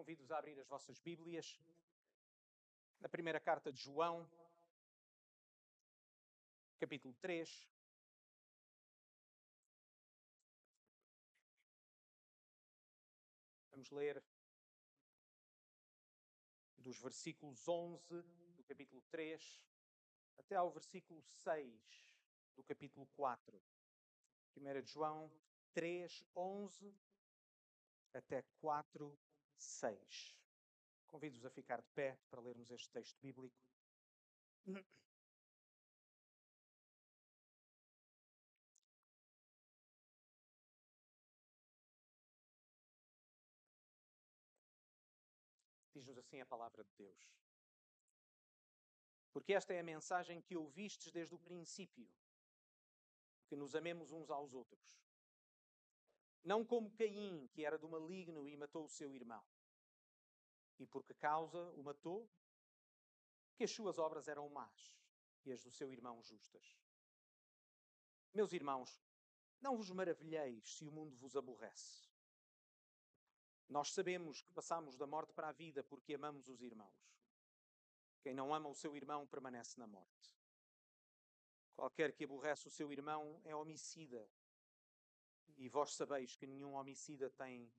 convido-vos a abrir as vossas Bíblias na primeira carta de João, capítulo 3. Vamos ler dos versículos 11 do capítulo 3 até ao versículo 6 do capítulo 4. 1 de João 3, 11 até 4, 6. Convido-vos a ficar de pé para lermos este texto bíblico. Diz-nos assim a palavra de Deus. Porque esta é a mensagem que ouvistes desde o princípio, que nos amemos uns aos outros. Não como Caim, que era do maligno e matou o seu irmão. E por que causa o matou? Que as suas obras eram más e as do seu irmão justas. Meus irmãos, não vos maravilheis se o mundo vos aborrece. Nós sabemos que passamos da morte para a vida porque amamos os irmãos. Quem não ama o seu irmão permanece na morte. Qualquer que aborrece o seu irmão é homicida. E vós sabeis que nenhum homicida tem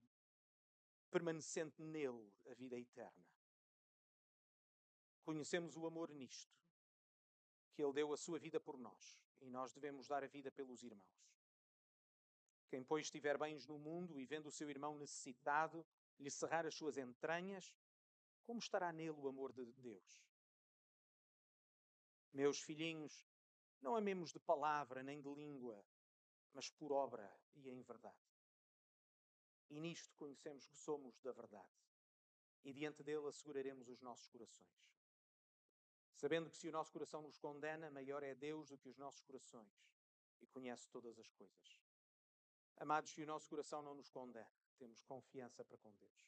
permanecente nele a vida eterna. Conhecemos o amor nisto, que ele deu a sua vida por nós, e nós devemos dar a vida pelos irmãos. Quem, pois, estiver bens no mundo e vendo o seu irmão necessitado, lhe cerrar as suas entranhas, como estará nele o amor de Deus? Meus filhinhos, não amemos de palavra nem de língua, mas por obra e em verdade. E nisto conhecemos que somos da verdade, e diante dele asseguraremos os nossos corações. Sabendo que se o nosso coração nos condena, maior é Deus do que os nossos corações, e conhece todas as coisas. Amados, se o nosso coração não nos condena, temos confiança para com Deus.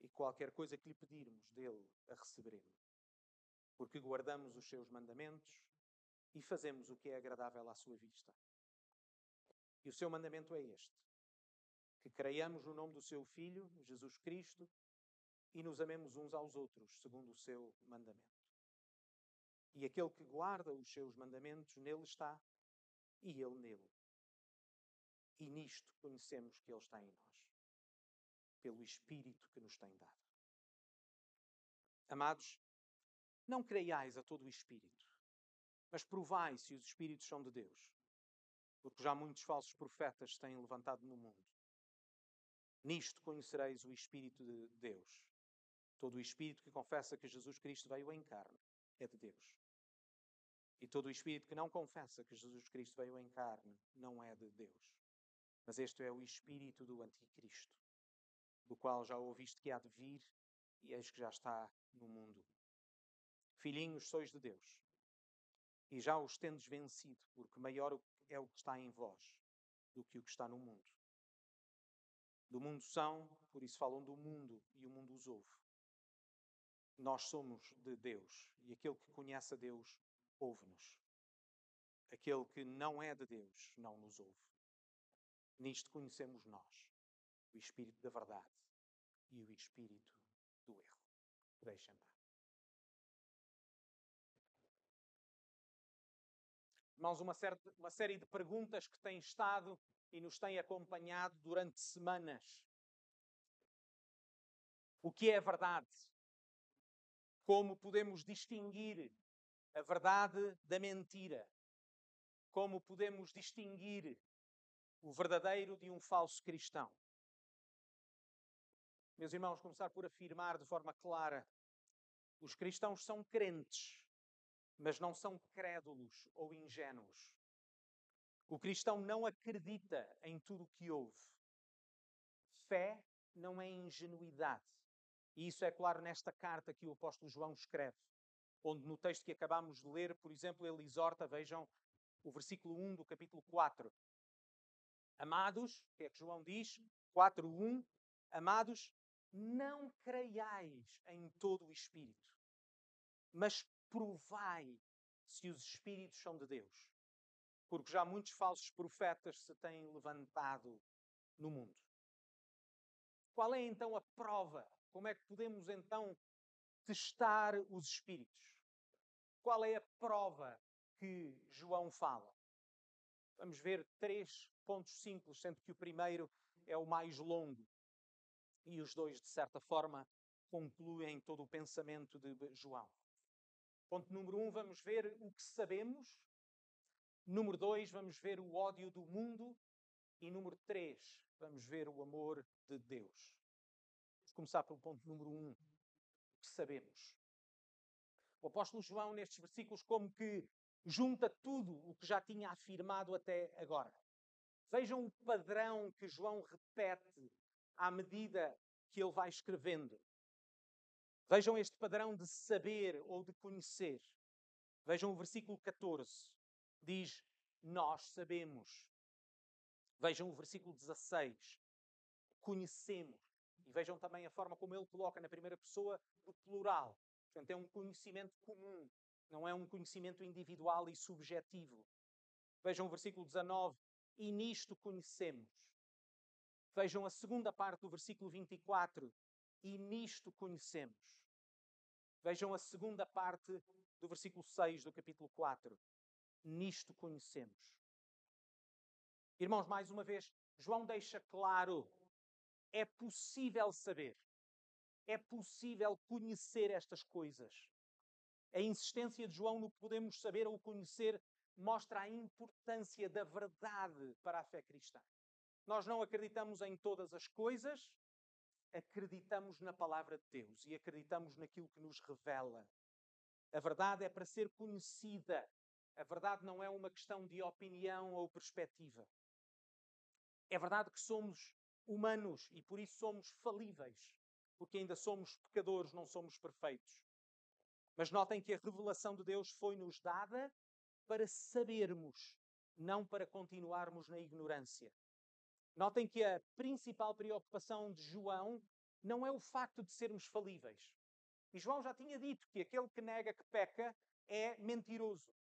E qualquer coisa que lhe pedirmos dele, a receberemos. Porque guardamos os seus mandamentos e fazemos o que é agradável à sua vista. E o seu mandamento é este: que creiamos no nome do seu Filho, Jesus Cristo, e nos amemos uns aos outros, segundo o seu mandamento. E aquele que guarda os seus mandamentos, nele está, e ele nele. E nisto conhecemos que ele está em nós, pelo Espírito que nos tem dado. Amados, não creiais a todo o Espírito, mas provai se os Espíritos são de Deus, porque já muitos falsos profetas têm levantado no mundo. Nisto conhecereis o Espírito de Deus. Todo o Espírito que confessa que Jesus Cristo veio em carne é de Deus. E todo o Espírito que não confessa que Jesus Cristo veio em carne não é de Deus. Mas este é o Espírito do Anticristo, do qual já ouviste que há de vir e eis que já está no mundo. Filhinhos, sois de Deus, e já os tendes vencido, porque maior é o que está em vós do que o que está no mundo. Do mundo são, por isso falam do mundo, e o mundo os ouve. Nós somos de Deus, e aquele que conhece a Deus ouve-nos. Aquele que não é de Deus não nos ouve. Nisto conhecemos nós o Espírito da verdade e o Espírito do erro. Deixa Irmãos, uma, uma série de perguntas que têm estado e nos têm acompanhado durante semanas. O que é a verdade? Como podemos distinguir a verdade da mentira? Como podemos distinguir o verdadeiro de um falso cristão? Meus irmãos, começar por afirmar de forma clara: os cristãos são crentes mas não são crédulos ou ingênuos. O cristão não acredita em tudo o que ouve. Fé não é ingenuidade. E isso é claro nesta carta que o apóstolo João escreve, onde no texto que acabamos de ler, por exemplo, ele exorta, vejam o versículo 1 do capítulo 4. Amados, o que é que João diz? 4:1 Amados, não creiais em todo o espírito, mas provai se os espíritos são de Deus. Porque já muitos falsos profetas se têm levantado no mundo. Qual é então a prova Como é que podemos então testar os espíritos? Qual é a prova que João fala? Vamos ver três pontos simples, sendo que o primeiro é o mais longo. E os dois, de certa forma, concluem todo o pensamento de João. Ponto número um, vamos ver o que sabemos. Número dois, vamos ver o ódio do mundo. E número três, vamos ver o amor de Deus. Vamos começar pelo ponto número um, o que sabemos. O apóstolo João, nestes versículos, como que junta tudo o que já tinha afirmado até agora. Vejam o padrão que João repete à medida que ele vai escrevendo. Vejam este padrão de saber ou de conhecer. Vejam o versículo 14. Diz: Nós sabemos. Vejam o versículo 16. Conhecemos. E vejam também a forma como ele coloca na primeira pessoa do plural. Portanto, é um conhecimento comum, não é um conhecimento individual e subjetivo. Vejam o versículo 19. E nisto conhecemos. Vejam a segunda parte do versículo 24 e nisto conhecemos. Vejam a segunda parte do versículo 6 do capítulo 4. Nisto conhecemos. Irmãos, mais uma vez, João deixa claro: é possível saber, é possível conhecer estas coisas. A insistência de João no que podemos saber ou conhecer mostra a importância da verdade para a fé cristã. Nós não acreditamos em todas as coisas, acreditamos na palavra de Deus e acreditamos naquilo que nos revela. A verdade é para ser conhecida. A verdade não é uma questão de opinião ou perspectiva. É verdade que somos humanos e por isso somos falíveis, porque ainda somos pecadores, não somos perfeitos. Mas notem que a revelação de Deus foi-nos dada para sabermos, não para continuarmos na ignorância. Notem que a principal preocupação de João não é o facto de sermos falíveis. E João já tinha dito que aquele que nega que peca é mentiroso.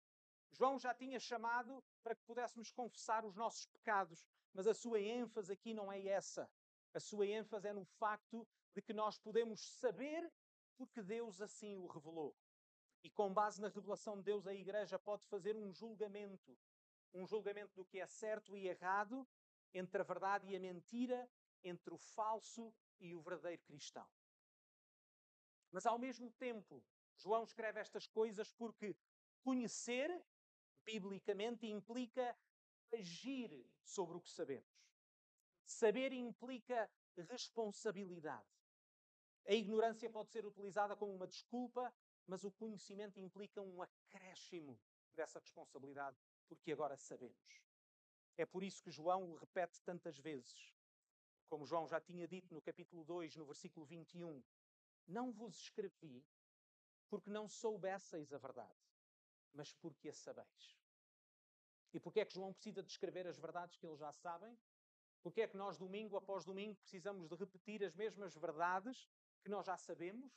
João já tinha chamado para que pudéssemos confessar os nossos pecados, mas a sua ênfase aqui não é essa. A sua ênfase é no facto de que nós podemos saber porque Deus assim o revelou. E com base na revelação de Deus, a Igreja pode fazer um julgamento. Um julgamento do que é certo e errado, entre a verdade e a mentira, entre o falso e o verdadeiro cristão. Mas ao mesmo tempo, João escreve estas coisas porque conhecer, biblicamente, implica agir sobre o que sabemos. Saber implica responsabilidade. A ignorância pode ser utilizada como uma desculpa, mas o conhecimento implica um acréscimo dessa responsabilidade, porque agora sabemos. É por isso que João o repete tantas vezes. Como João já tinha dito no capítulo 2, no versículo 21, não vos escrevi porque não soubesseis a verdade, mas porque a sabeis. E porquê é que João precisa descrever as verdades que eles já sabem? Porquê é que nós, domingo após domingo, precisamos de repetir as mesmas verdades que nós já sabemos?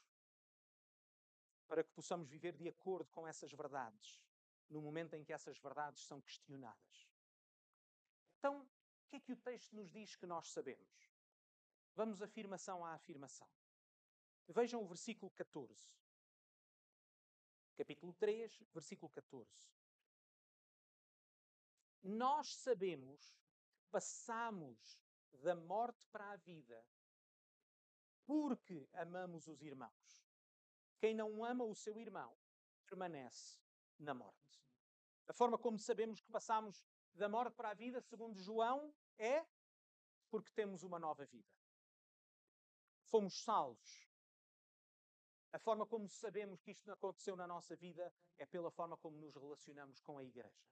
Para que possamos viver de acordo com essas verdades, no momento em que essas verdades são questionadas. Então, o que é que o texto nos diz que nós sabemos? Vamos afirmação a afirmação. Vejam o versículo 14. Capítulo 3, versículo 14. Nós sabemos que passamos da morte para a vida porque amamos os irmãos. Quem não ama o seu irmão permanece na morte. A forma como sabemos que passamos da morte para a vida, segundo João, é porque temos uma nova vida. Fomos salvos. A forma como sabemos que isto aconteceu na nossa vida é pela forma como nos relacionamos com a Igreja.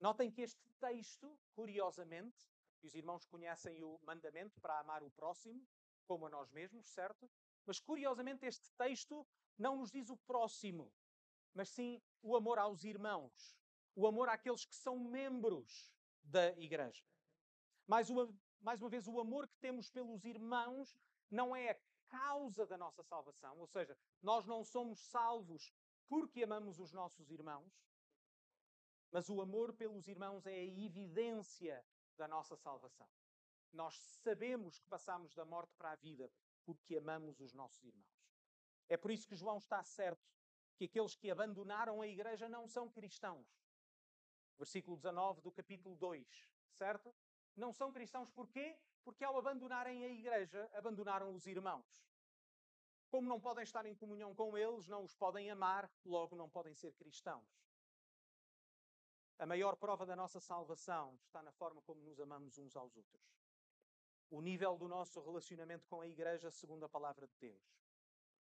Notem que este texto, curiosamente, e os irmãos conhecem o mandamento para amar o próximo como a nós mesmos, certo? Mas curiosamente este texto não nos diz o próximo, mas sim o amor aos irmãos o amor àqueles que são membros da igreja. Mais uma, mais uma vez, o amor que temos pelos irmãos não é a causa da nossa salvação, ou seja, nós não somos salvos porque amamos os nossos irmãos, mas o amor pelos irmãos é a evidência da nossa salvação. Nós sabemos que passamos da morte para a vida porque amamos os nossos irmãos. É por isso que João está certo que aqueles que abandonaram a igreja não são cristãos. Versículo 19 do capítulo 2, certo? Não são cristãos porquê? Porque ao abandonarem a igreja, abandonaram os irmãos. Como não podem estar em comunhão com eles, não os podem amar, logo não podem ser cristãos. A maior prova da nossa salvação está na forma como nos amamos uns aos outros. O nível do nosso relacionamento com a igreja, segundo a palavra de Deus,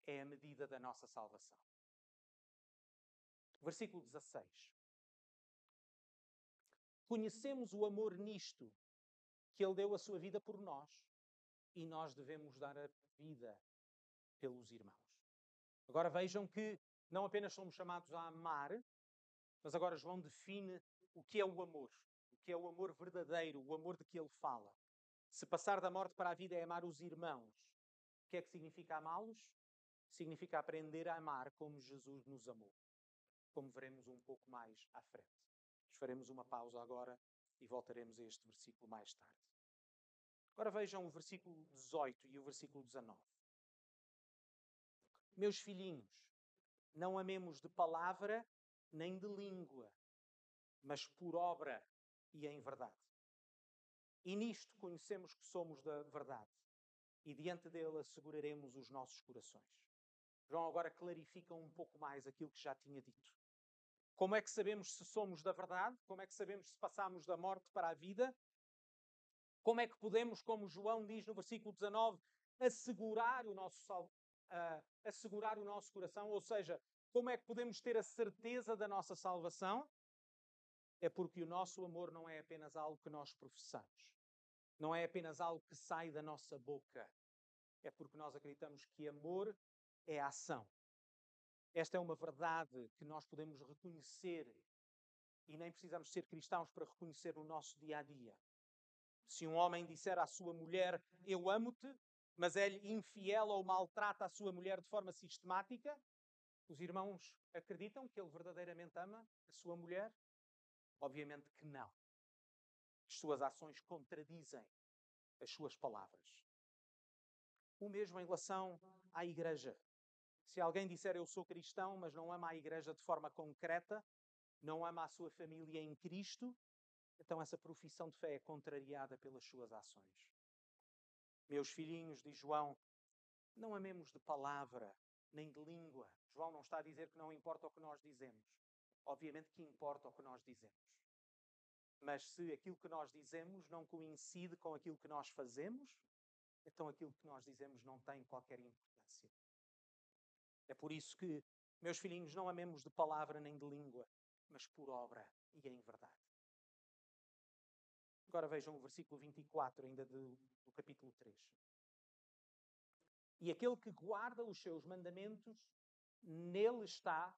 é a medida da nossa salvação. Versículo 16. Conhecemos o amor nisto, que Ele deu a sua vida por nós, e nós devemos dar a vida pelos irmãos. Agora vejam que não apenas somos chamados a amar, mas agora João define o que é o amor, o que é o amor verdadeiro, o amor de que ele fala. Se passar da morte para a vida é amar os irmãos, o que é que significa amá-los? Significa aprender a amar como Jesus nos amou, como veremos um pouco mais à frente. Faremos uma pausa agora e voltaremos a este versículo mais tarde. Agora vejam o versículo 18 e o versículo 19. Meus filhinhos, não amemos de palavra nem de língua, mas por obra e em verdade. E nisto conhecemos que somos da verdade, e diante dele asseguraremos os nossos corações. João agora clarifica um pouco mais aquilo que já tinha dito. Como é que sabemos se somos da verdade? Como é que sabemos se passamos da morte para a vida? Como é que podemos, como João diz no versículo 19, assegurar o nosso, uh, assegurar o nosso coração? Ou seja, como é que podemos ter a certeza da nossa salvação? É porque o nosso amor não é apenas algo que nós professamos, não é apenas algo que sai da nossa boca. É porque nós acreditamos que amor é ação. Esta é uma verdade que nós podemos reconhecer e nem precisamos ser cristãos para reconhecer no nosso dia a dia. Se um homem disser à sua mulher, Eu amo-te, mas é infiel ou maltrata a sua mulher de forma sistemática, os irmãos acreditam que ele verdadeiramente ama a sua mulher? Obviamente que não. As suas ações contradizem as suas palavras. O mesmo em relação à igreja. Se alguém disser eu sou cristão, mas não ama a igreja de forma concreta, não ama a sua família em Cristo, então essa profissão de fé é contrariada pelas suas ações. Meus filhinhos, diz João, não amemos de palavra, nem de língua. João não está a dizer que não importa o que nós dizemos. Obviamente que importa o que nós dizemos. Mas se aquilo que nós dizemos não coincide com aquilo que nós fazemos, então aquilo que nós dizemos não tem qualquer importância. É por isso que, meus filhinhos, não amemos de palavra nem de língua, mas por obra e em verdade. Agora vejam o versículo 24, ainda do, do capítulo 3. E aquele que guarda os seus mandamentos, nele está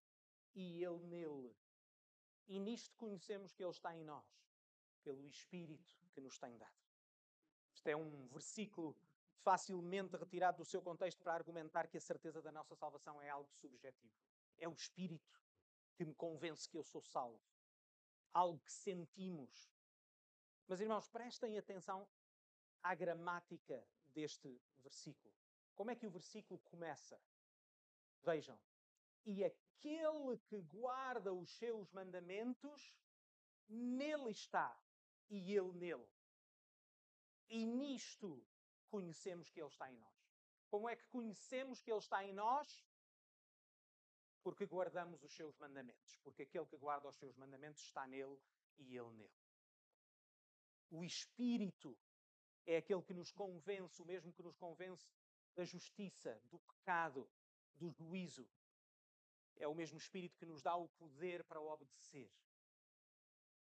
e ele nele. E nisto conhecemos que ele está em nós, pelo Espírito que nos tem dado. Este é um versículo facilmente retirado do seu contexto para argumentar que a certeza da nossa salvação é algo subjetivo. É o Espírito que me convence que eu sou salvo. Algo que sentimos. Mas, irmãos, prestem atenção à gramática deste versículo. Como é que o versículo começa? Vejam. E aquele que guarda os seus mandamentos, nele está, e ele nele. E nisto conhecemos que ele está em nós. Como é que conhecemos que ele está em nós? Porque guardamos os seus mandamentos. Porque aquele que guarda os seus mandamentos está nele e ele nele. O Espírito é aquele que nos convence, o mesmo que nos convence da justiça, do pecado, do juízo. É o mesmo Espírito que nos dá o poder para obedecer.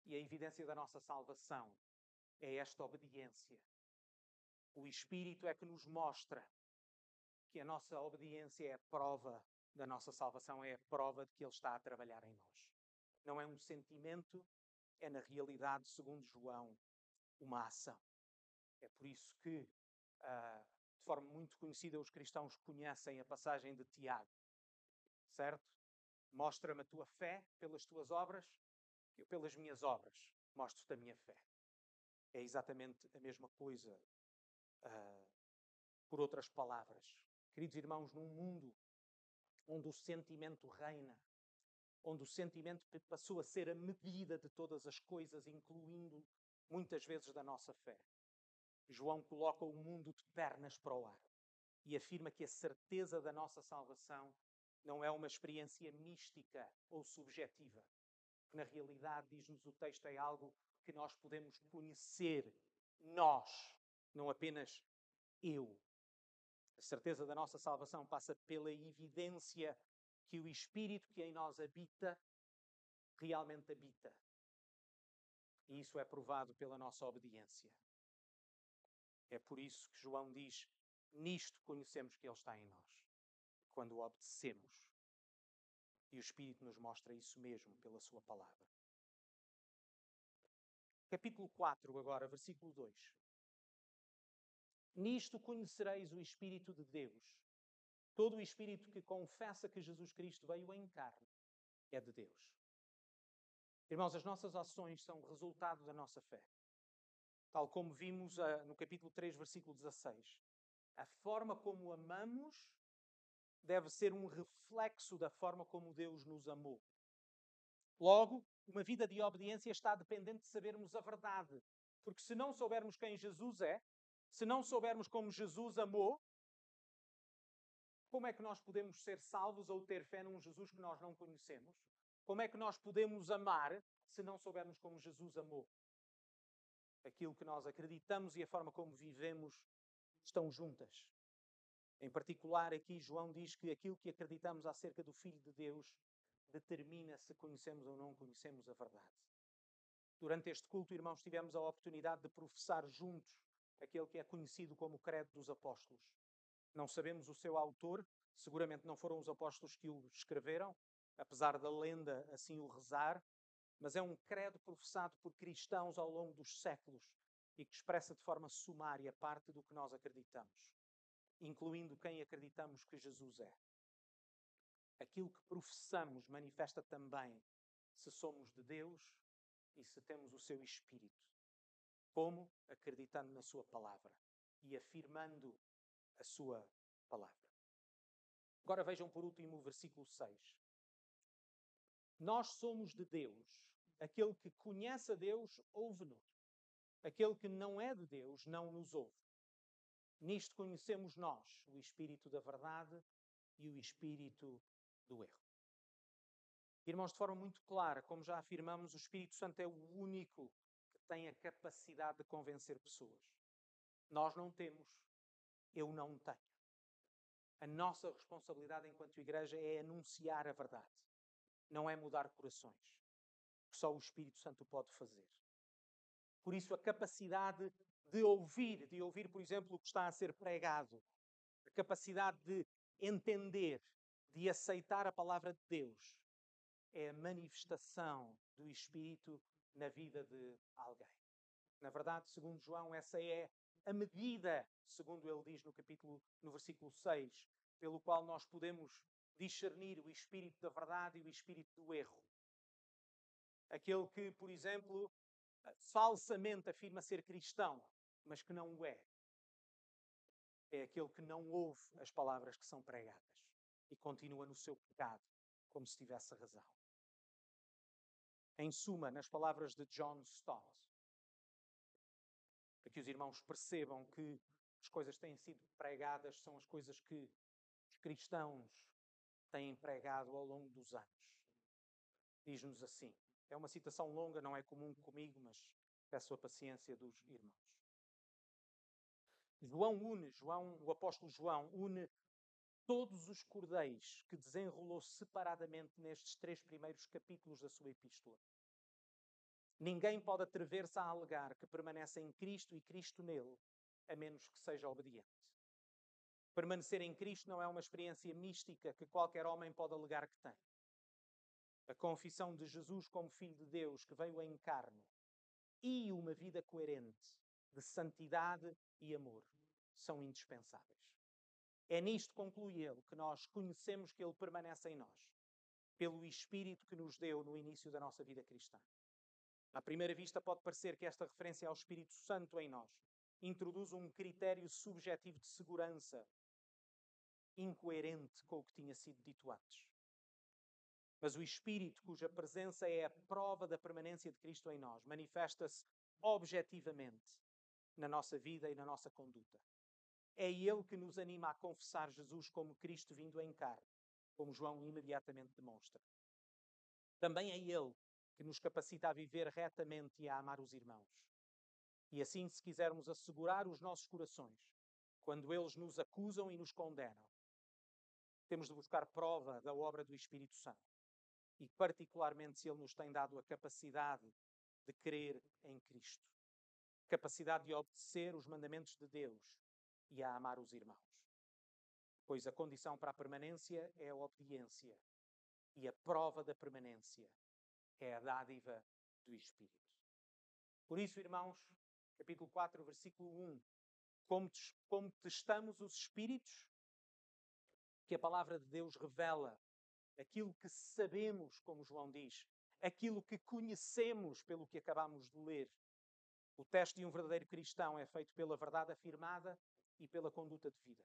E a evidência da nossa salvação é esta obediência. O Espírito é que nos mostra que a nossa obediência é a prova da nossa salvação, é a prova de que Ele está a trabalhar em nós. Não é um sentimento, é na realidade, segundo João, uma ação. É por isso que uh, forma muito conhecida, os cristãos conhecem a passagem de Tiago, certo? Mostra-me a tua fé pelas tuas obras, eu pelas minhas obras mostro-te a minha fé. É exatamente a mesma coisa uh, Por outras palavras, queridos irmãos, num mundo onde o sentimento reina, onde o sentimento passou a ser a medida de todas as coisas, incluindo muitas vezes da nossa fé. João coloca o mundo de pernas para o ar e afirma que a certeza da nossa salvação não é uma experiência mística ou subjetiva, que na realidade, diz-nos o texto, é algo que nós podemos conhecer, nós, não apenas eu. A certeza da nossa salvação passa pela evidência que o Espírito que em nós habita realmente habita. E isso é provado pela nossa obediência. É por isso que João diz: Nisto conhecemos que Ele está em nós, quando o obedecemos. E o Espírito nos mostra isso mesmo pela Sua palavra. Capítulo 4, agora, versículo 2. Nisto conhecereis o Espírito de Deus. Todo o espírito que confessa que Jesus Cristo veio em carne é de Deus. Irmãos, as nossas ações são resultado da nossa fé. Tal como vimos uh, no capítulo 3, versículo 16. A forma como amamos deve ser um reflexo da forma como Deus nos amou. Logo, uma vida de obediência está dependente de sabermos a verdade. Porque se não soubermos quem Jesus é, se não soubermos como Jesus amou, como é que nós podemos ser salvos ou ter fé num Jesus que nós não conhecemos? Como é que nós podemos amar se não soubermos como Jesus amou? Aquilo que nós acreditamos e a forma como vivemos estão juntas. Em particular, aqui João diz que aquilo que acreditamos acerca do Filho de Deus determina se conhecemos ou não conhecemos a verdade. Durante este culto, irmãos, tivemos a oportunidade de professar juntos aquele que é conhecido como Credo dos Apóstolos. Não sabemos o seu autor, seguramente não foram os apóstolos que o escreveram, apesar da lenda assim o rezar, mas é um credo professado por cristãos ao longo dos séculos e que expressa de forma sumária parte do que nós acreditamos, incluindo quem acreditamos que Jesus é. Aquilo que professamos manifesta também se somos de Deus e se temos o seu Espírito. Como? Acreditando na Sua palavra e afirmando a sua palavra. Agora vejam por último o versículo 6. Nós somos de Deus. Aquele que conhece a Deus, ouve-nos. Aquele que não é de Deus, não nos ouve. Nisto conhecemos nós o espírito da verdade e o espírito do erro. Irmãos, de forma muito clara, como já afirmamos, o Espírito Santo é o único tem a capacidade de convencer pessoas. Nós não temos eu não tenho. A nossa responsabilidade enquanto igreja é anunciar a verdade, não é mudar corações, só o Espírito Santo pode fazer. Por isso, a capacidade de ouvir, de ouvir, por exemplo, o que está a ser pregado, a capacidade de entender, de aceitar a palavra de Deus, é a manifestação do Espírito na vida de alguém. Na verdade, segundo João, essa é a medida, segundo ele diz no capítulo, no versículo 6, pelo qual nós podemos discernir o espírito da verdade e o espírito do erro. Aquele que, por exemplo, falsamente afirma ser cristão, mas que não o é. É aquele que não ouve as palavras que são pregadas e continua no seu pecado, como se tivesse razão. Em suma, nas palavras de John Stott, para que os irmãos percebam que as coisas têm sido pregadas são as coisas que os cristãos têm pregado ao longo dos anos. Diz-nos assim. É uma citação longa, não é comum comigo, mas peço a paciência dos irmãos. João une, João, o apóstolo João une todos os cordéis que desenrolou separadamente nestes três primeiros capítulos da sua epístola. Ninguém pode atrever-se a alegar que permanece em Cristo e Cristo nele, a menos que seja obediente. Permanecer em Cristo não é uma experiência mística que qualquer homem pode alegar que tem. A confissão de Jesus como Filho de Deus que veio em carne e uma vida coerente de santidade e amor são indispensáveis. É nisto, conclui ele, que nós conhecemos que ele permanece em nós, pelo Espírito que nos deu no início da nossa vida cristã. À primeira vista, pode parecer que esta referência ao Espírito Santo em nós introduz um critério subjetivo de segurança incoerente com o que tinha sido dito antes. Mas o Espírito, cuja presença é a prova da permanência de Cristo em nós, manifesta-se objetivamente na nossa vida e na nossa conduta. É Ele que nos anima a confessar Jesus como Cristo vindo em carne, como João imediatamente demonstra. Também é Ele que nos capacita a viver retamente e a amar os irmãos. E assim, se quisermos assegurar os nossos corações, quando eles nos acusam e nos condenam, temos de buscar prova da obra do Espírito Santo. E, particularmente, se Ele nos tem dado a capacidade de crer em Cristo, capacidade de obedecer os mandamentos de Deus e a amar os irmãos. Pois a condição para a permanência é a obediência, e a prova da permanência é a dádiva do Espírito. Por isso, irmãos, capítulo 4, versículo 1, como, como testamos os Espíritos, que a palavra de Deus revela aquilo que sabemos, como João diz, aquilo que conhecemos pelo que acabamos de ler. O teste de um verdadeiro cristão é feito pela verdade afirmada e pela conduta de vida.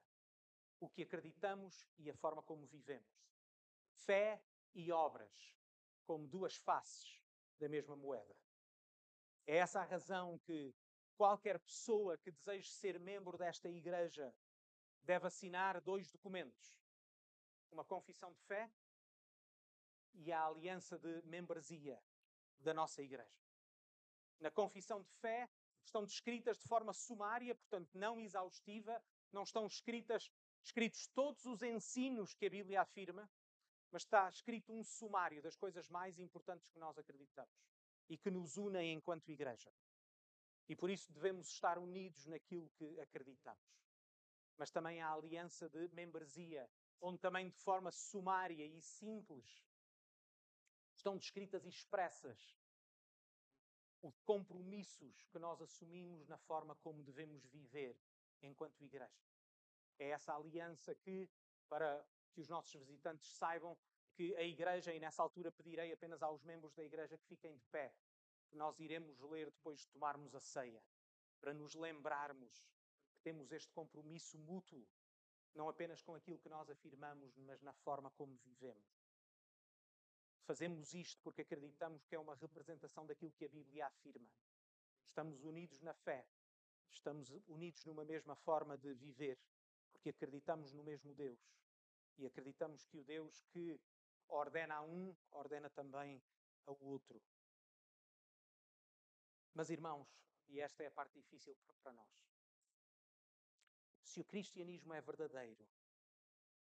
O que acreditamos e a forma como vivemos. Fé e obras, como duas faces da mesma moeda. É essa a razão que qualquer pessoa que deseje ser membro desta igreja deve assinar dois documentos: uma confissão de fé e a aliança de membresia da nossa igreja. Na confissão de fé estão descritas de forma sumária, portanto não exaustiva, não estão escritas escritos todos os ensinos que a Bíblia afirma, mas está escrito um sumário das coisas mais importantes que nós acreditamos e que nos unem enquanto igreja. E por isso devemos estar unidos naquilo que acreditamos. Mas também a aliança de membresia, onde também de forma sumária e simples estão descritas e expressas os compromissos que nós assumimos na forma como devemos viver enquanto igreja. É essa aliança que, para que os nossos visitantes saibam que a igreja, e nessa altura pedirei apenas aos membros da igreja que fiquem de pé, que nós iremos ler depois de tomarmos a ceia, para nos lembrarmos que temos este compromisso mútuo, não apenas com aquilo que nós afirmamos, mas na forma como vivemos. Fazemos isto porque acreditamos que é uma representação daquilo que a Bíblia afirma. Estamos unidos na fé, estamos unidos numa mesma forma de viver, porque acreditamos no mesmo Deus. E acreditamos que o Deus que ordena a um, ordena também ao outro. Mas, irmãos, e esta é a parte difícil para nós, se o cristianismo é verdadeiro,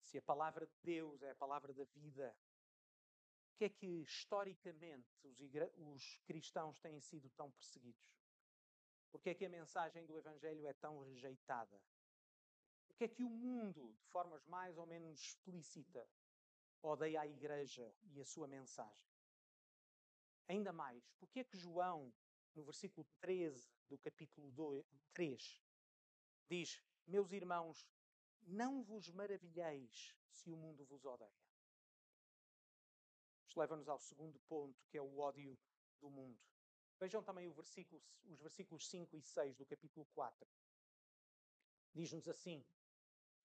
se a palavra de Deus é a palavra da vida, que é que historicamente os, os cristãos têm sido tão perseguidos? Porque é que a mensagem do Evangelho é tão rejeitada? Porque é que o mundo, de formas mais ou menos explícita, odeia a igreja e a sua mensagem? Ainda mais, porque é que João, no versículo 13 do capítulo 2, 3, diz: Meus irmãos, não vos maravilheis se o mundo vos odeia. Leva-nos ao segundo ponto, que é o ódio do mundo. Vejam também versículo, os versículos 5 e 6 do capítulo 4. Diz-nos assim: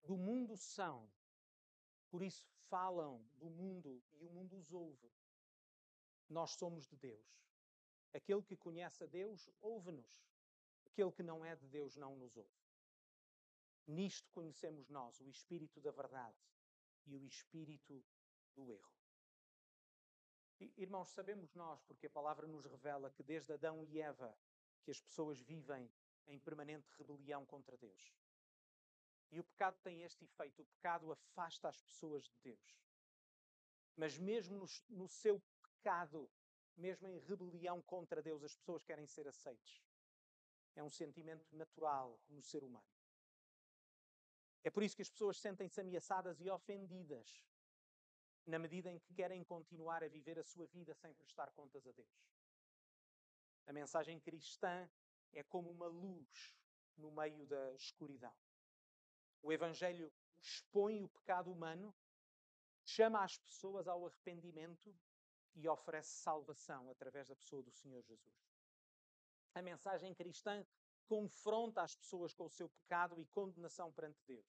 Do mundo são, por isso falam do mundo e o mundo os ouve. Nós somos de Deus. Aquele que conhece a Deus, ouve-nos. Aquele que não é de Deus, não nos ouve. Nisto conhecemos nós o espírito da verdade e o espírito do erro. Irmãos, sabemos nós, porque a palavra nos revela que desde Adão e Eva que as pessoas vivem em permanente rebelião contra Deus. E o pecado tem este efeito: o pecado afasta as pessoas de Deus. Mas mesmo no, no seu pecado, mesmo em rebelião contra Deus, as pessoas querem ser aceites. É um sentimento natural no ser humano. É por isso que as pessoas sentem-se ameaçadas e ofendidas na medida em que querem continuar a viver a sua vida sem prestar contas a Deus. A mensagem cristã é como uma luz no meio da escuridão. O Evangelho expõe o pecado humano, chama as pessoas ao arrependimento e oferece salvação através da pessoa do Senhor Jesus. A mensagem cristã confronta as pessoas com o seu pecado e condenação perante Deus.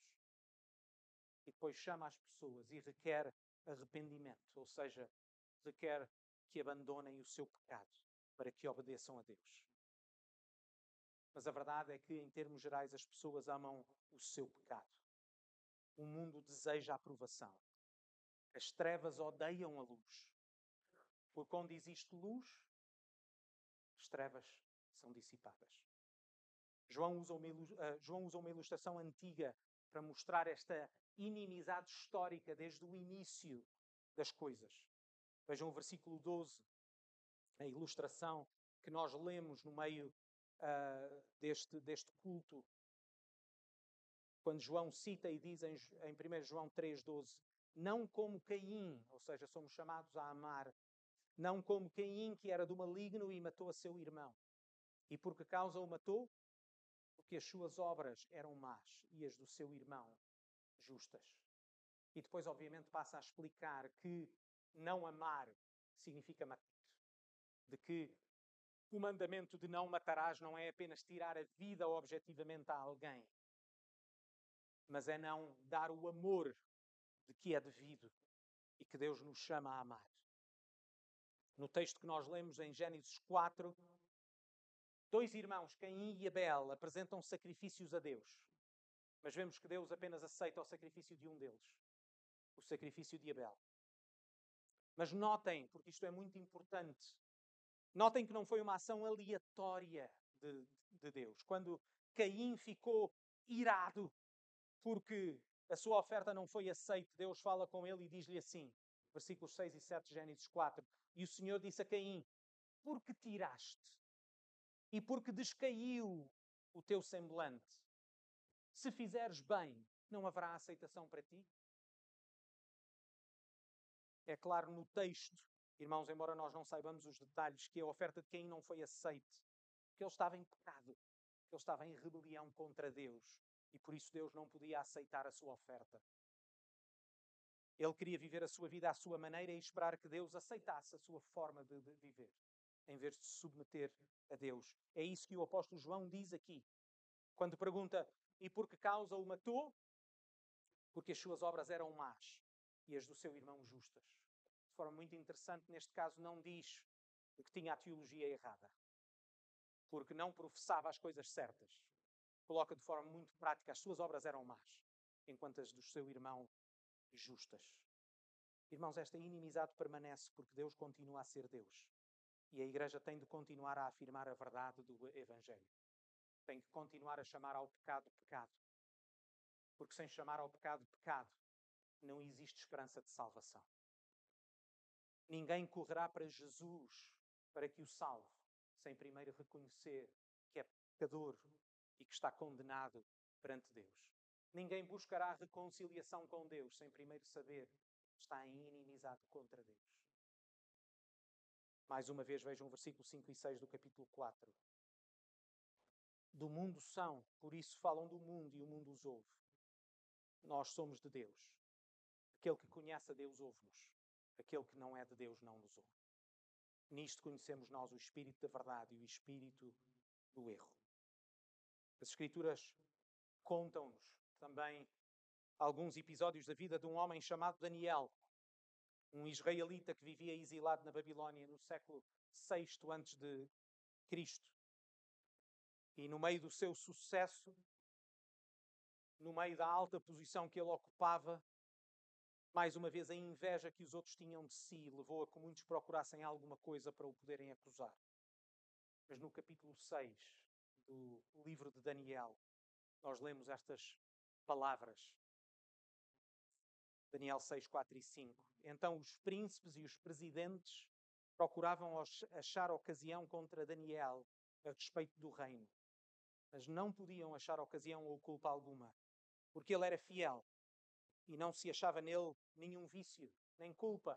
E depois chama as pessoas e requer arrependimento, ou seja, requer que abandonem o seu pecado para que obedeçam a Deus. Mas a verdade é que, em termos gerais, as pessoas amam o seu pecado. O mundo deseja a aprovação. As trevas odeiam a luz. Porque onde existe luz, as trevas são dissipadas. João usa, uma, uma ilustração antiga para mostrar esta inimizade histórica desde o início das coisas. Vejam o versículo 12, a ilustração que nós lemos no meio uh, deste, deste culto. Quando João cita e diz em, em 1 João 3,12: Não como Caim, ou seja, somos chamados a amar, não como Caim, que era do maligno e matou a seu irmão. E por que causa o matou? Porque as suas obras eram más e as do seu irmão justas. E depois, obviamente, passa a explicar que não amar significa matar. De que o mandamento de não matarás não é apenas tirar a vida objetivamente a alguém, mas é não dar o amor de que é devido e que Deus nos chama a amar. No texto que nós lemos em Gênesis 4, dois irmãos, Caim e Abel, apresentam sacrifícios a Deus. Mas vemos que Deus apenas aceita o sacrifício de um deles, o sacrifício de Abel. Mas notem, porque isto é muito importante, notem que não foi uma ação aleatória de, de Deus. Quando Caim ficou irado porque a sua oferta não foi aceita, Deus fala com ele e diz-lhe assim, versículos 6 e 7 de Gênesis 4: E o Senhor disse a Caim: Por que tiraste? E porque descaiu o teu semblante? Se fizeres bem, não haverá aceitação para ti? É claro no texto, irmãos, embora nós não saibamos os detalhes, que a oferta de Caim não foi aceite, que ele estava em pecado, que ele estava em rebelião contra Deus e por isso Deus não podia aceitar a sua oferta. Ele queria viver a sua vida à sua maneira e esperar que Deus aceitasse a sua forma de viver, em vez de se submeter a Deus. É isso que o apóstolo João diz aqui. Quando pergunta: E por que causa o matou? Porque as suas obras eram más e as do seu irmão justas. De forma muito interessante, neste caso, não diz que tinha a teologia errada, porque não professava as coisas certas. Coloca de forma muito prática: as suas obras eram más, enquanto as do seu irmão justas. Irmãos, esta inimizade permanece porque Deus continua a ser Deus. E a Igreja tem de continuar a afirmar a verdade do Evangelho. Tem que continuar a chamar ao pecado pecado. Porque sem chamar ao pecado pecado, não existe esperança de salvação. Ninguém correrá para Jesus para que o salve, sem primeiro reconhecer que é pecador e que está condenado perante Deus. Ninguém buscará reconciliação com Deus sem primeiro saber que está em contra Deus. Mais uma vez vejam o versículo 5 e 6 do capítulo 4. Do mundo são, por isso falam do mundo e o mundo os ouve. Nós somos de Deus. Aquele que conhece a Deus ouve-nos. Aquele que não é de Deus não nos ouve. Nisto conhecemos nós o espírito da verdade e o espírito do erro. As Escrituras contam-nos também alguns episódios da vida de um homem chamado Daniel, um israelita que vivia exilado na Babilónia no século VI antes de Cristo. E no meio do seu sucesso, no meio da alta posição que ele ocupava, mais uma vez, a inveja que os outros tinham de si levou a que muitos procurassem alguma coisa para o poderem acusar. Mas no capítulo 6 do livro de Daniel, nós lemos estas palavras. Daniel 6, 4 e 5. Então os príncipes e os presidentes procuravam achar ocasião contra Daniel a respeito do reino, mas não podiam achar ocasião ou culpa alguma, porque ele era fiel e não se achava nele nenhum vício, nem culpa.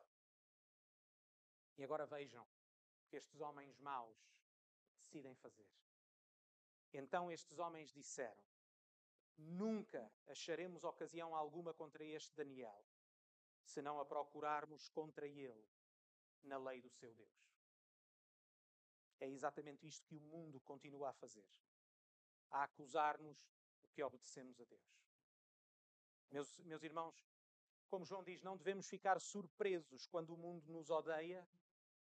E agora vejam o que estes homens maus decidem fazer. Então estes homens disseram: Nunca acharemos ocasião alguma contra este Daniel, se não a procurarmos contra ele na lei do seu Deus. É exatamente isto que o mundo continua a fazer. A acusar-nos porque obedecemos a Deus. Meus, meus irmãos, como João diz, não devemos ficar surpresos quando o mundo nos odeia,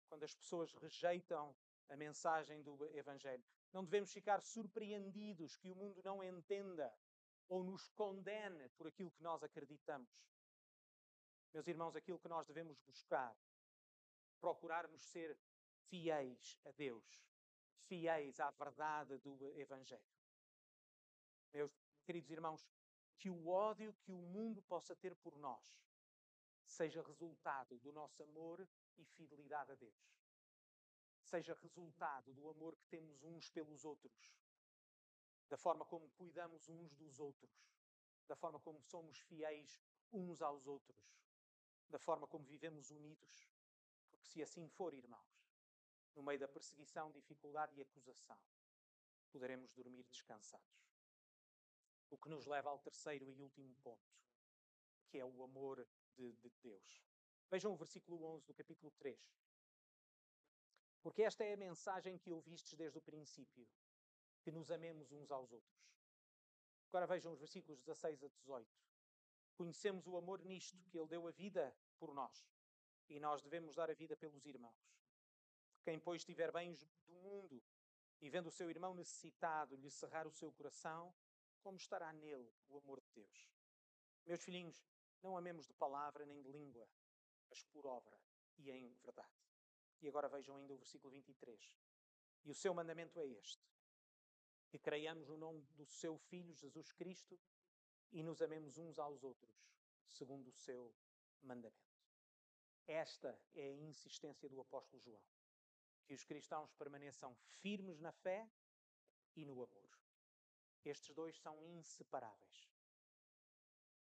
quando as pessoas rejeitam a mensagem do Evangelho. Não devemos ficar surpreendidos que o mundo não entenda ou nos condene por aquilo que nós acreditamos. Meus irmãos, aquilo que nós devemos buscar, procurarmos ser fiéis a Deus, fiéis à verdade do Evangelho. Meus queridos irmãos, que o ódio que o mundo possa ter por nós seja resultado do nosso amor e fidelidade a Deus. Seja resultado do amor que temos uns pelos outros, da forma como cuidamos uns dos outros, da forma como somos fiéis uns aos outros, da forma como vivemos unidos. Porque se assim for, irmãos, no meio da perseguição, dificuldade e acusação, poderemos dormir descansados. O que nos leva ao terceiro e último ponto, que é o amor de, de Deus. Vejam o versículo 11 do capítulo 3. Porque esta é a mensagem que ouvistes desde o princípio, que nos amemos uns aos outros. Agora vejam os versículos 16 a 18. Conhecemos o amor nisto, que Ele deu a vida por nós, e nós devemos dar a vida pelos irmãos. Quem, pois, estiver bens do mundo e vendo o seu irmão necessitado lhe cerrar o seu coração, como estará nele o amor de Deus? Meus filhinhos, não amemos de palavra nem de língua, mas por obra e em verdade. E agora vejam ainda o versículo 23. E o seu mandamento é este: que creiamos no nome do seu Filho Jesus Cristo e nos amemos uns aos outros, segundo o seu mandamento. Esta é a insistência do apóstolo João que os cristãos permaneçam firmes na fé e no amor. Estes dois são inseparáveis.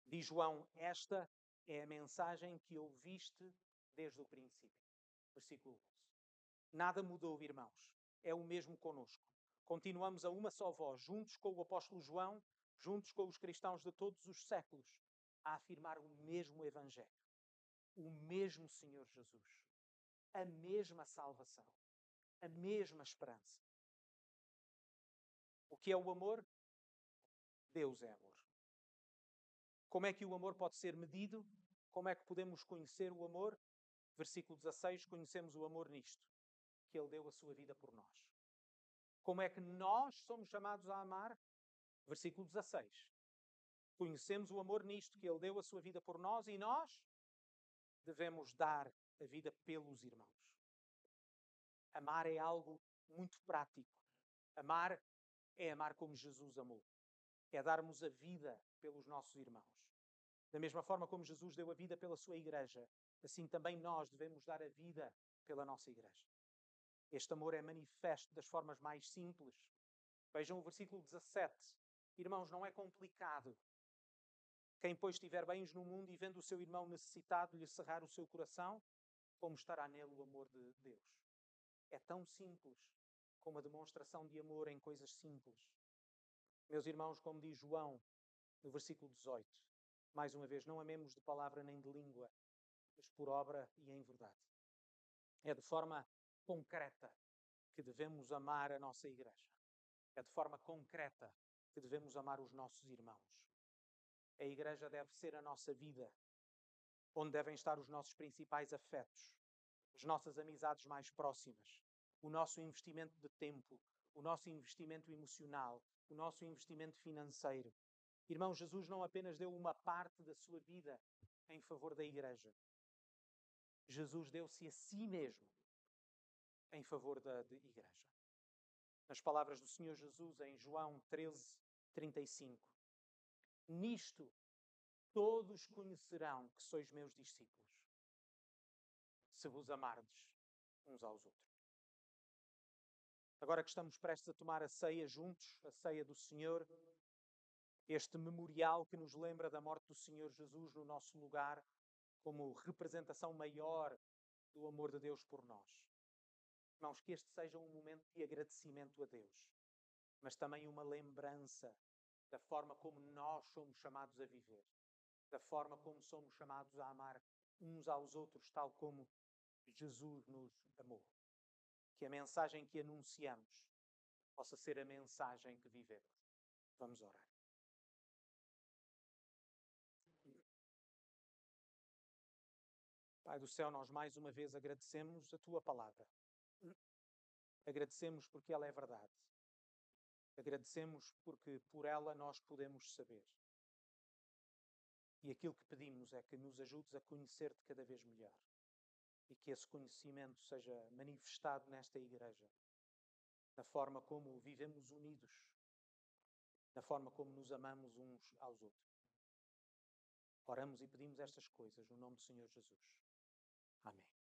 Diz João: Esta é a mensagem que ouviste desde o princípio. Versículo 11. Nada mudou, irmãos. É o mesmo conosco. Continuamos a uma só voz, juntos com o apóstolo João, juntos com os cristãos de todos os séculos, a afirmar o mesmo Evangelho, o mesmo Senhor Jesus, a mesma salvação a mesma esperança. O que é o amor? Deus é amor. Como é que o amor pode ser medido? Como é que podemos conhecer o amor? Versículo 16: Conhecemos o amor nisto, que Ele deu a sua vida por nós. Como é que nós somos chamados a amar? Versículo 16: Conhecemos o amor nisto, que Ele deu a sua vida por nós e nós devemos dar a vida pelos irmãos. Amar é algo muito prático. Amar é amar como Jesus amou. É darmos a vida pelos nossos irmãos. Da mesma forma como Jesus deu a vida pela sua igreja, assim também nós devemos dar a vida pela nossa igreja. Este amor é manifesto das formas mais simples. Vejam o versículo 17. Irmãos, não é complicado. Quem, pois, estiver bens no mundo e vendo o seu irmão necessitado lhe cerrar o seu coração, como estará nele o amor de Deus? é tão simples como a demonstração de amor em coisas simples. Meus irmãos, como diz João no versículo 18, mais uma vez, não amemos de palavra nem de língua, mas por obra e em verdade. É de forma concreta que devemos amar a nossa igreja. É de forma concreta que devemos amar os nossos irmãos. A igreja deve ser a nossa vida, onde devem estar os nossos principais afetos, as nossas amizades mais próximas, o nosso investimento de tempo, o nosso investimento emocional, o nosso investimento financeiro. Irmão, Jesus não apenas deu uma parte da sua vida em favor da igreja. Jesus deu-se a si mesmo em favor da igreja. Nas palavras do Senhor Jesus em João 13, 35. Nisto todos conhecerão que sois meus discípulos se vos amardes uns aos outros. Agora que estamos prestes a tomar a ceia juntos, a ceia do Senhor, este memorial que nos lembra da morte do Senhor Jesus no nosso lugar, como representação maior do amor de Deus por nós. Irmãos, que este seja um momento de agradecimento a Deus, mas também uma lembrança da forma como nós somos chamados a viver, da forma como somos chamados a amar uns aos outros, tal como Jesus nos amou. Que a mensagem que anunciamos possa ser a mensagem que vivemos. Vamos orar. Pai do céu, nós mais uma vez agradecemos a tua palavra. Agradecemos porque ela é verdade. Agradecemos porque por ela nós podemos saber. E aquilo que pedimos é que nos ajudes a conhecer-te cada vez melhor. E que esse conhecimento seja manifestado nesta igreja, na forma como vivemos unidos, na forma como nos amamos uns aos outros. Oramos e pedimos estas coisas no nome do Senhor Jesus. Amém.